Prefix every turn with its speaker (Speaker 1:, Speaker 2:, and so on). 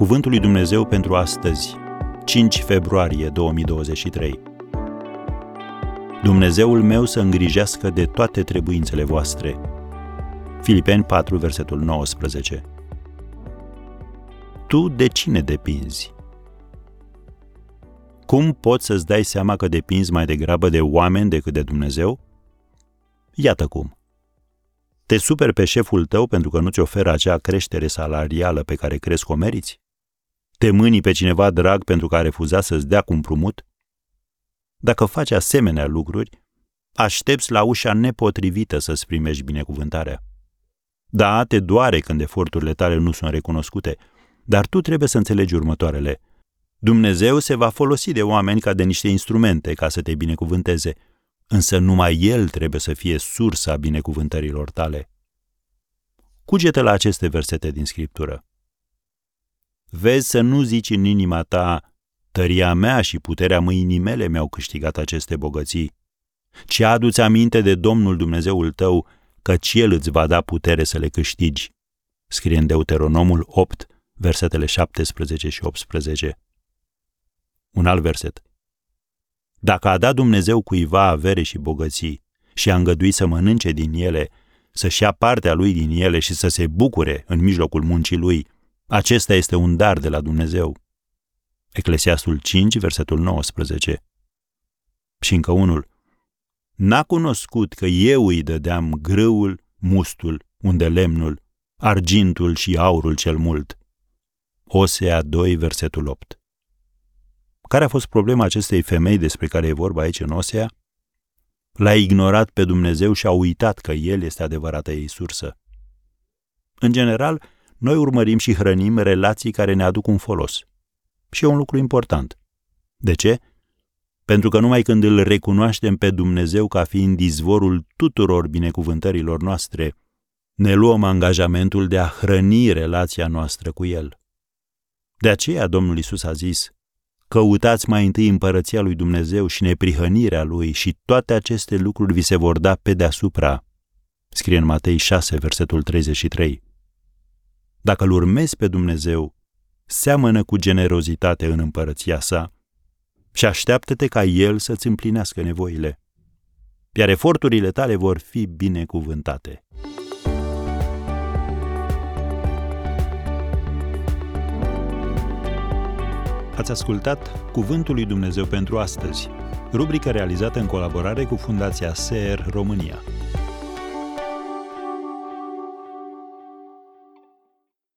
Speaker 1: Cuvântul lui Dumnezeu pentru astăzi, 5 februarie 2023. Dumnezeul meu să îngrijească de toate trebuințele voastre. Filipeni 4, versetul 19. Tu de cine depinzi? Cum poți să-ți dai seama că depinzi mai degrabă de oameni decât de Dumnezeu? Iată cum. Te superi pe șeful tău pentru că nu-ți oferă acea creștere salarială pe care crezi că o meriți? Te mâni pe cineva drag pentru că a refuzat să-ți dea cu împrumut? Dacă faci asemenea lucruri, aștepți la ușa nepotrivită să-ți primești binecuvântarea. Da, te doare când eforturile tale nu sunt recunoscute, dar tu trebuie să înțelegi următoarele. Dumnezeu se va folosi de oameni ca de niște instrumente ca să te binecuvânteze – însă numai El trebuie să fie sursa binecuvântărilor tale. Cugete la aceste versete din Scriptură. Vezi să nu zici în inima ta, tăria mea și puterea mâinii mele mi-au câștigat aceste bogății, ci adu-ți aminte de Domnul Dumnezeul tău, căci El îți va da putere să le câștigi. Scrie în Deuteronomul 8, versetele 17 și 18. Un alt verset. Dacă a dat Dumnezeu cuiva avere și bogății și a îngăduit să mănânce din ele, să-și ia partea lui din ele și să se bucure în mijlocul muncii lui, acesta este un dar de la Dumnezeu. Eclesiastul 5, versetul 19. Și încă unul. N-a cunoscut că eu îi dădeam grâul, mustul, unde lemnul, argintul și aurul cel mult. Osea 2, versetul 8. Care a fost problema acestei femei despre care e vorba aici în Osea? L-a ignorat pe Dumnezeu și a uitat că El este adevărata ei sursă. În general, noi urmărim și hrănim relații care ne aduc un folos. Și e un lucru important. De ce? Pentru că numai când îl recunoaștem pe Dumnezeu ca fiind izvorul tuturor binecuvântărilor noastre, ne luăm angajamentul de a hrăni relația noastră cu El. De aceea Domnul Isus a zis, Căutați mai întâi împărăția lui Dumnezeu și neprihănirea lui și toate aceste lucruri vi se vor da pe deasupra. Scrie în Matei 6, versetul 33. Dacă îl urmezi pe Dumnezeu, seamănă cu generozitate în împărăția sa și așteaptă-te ca El să-ți împlinească nevoile. Iar eforturile tale vor fi binecuvântate. Ați ascultat Cuvântul lui Dumnezeu pentru astăzi, rubrica realizată în colaborare cu Fundația SER România.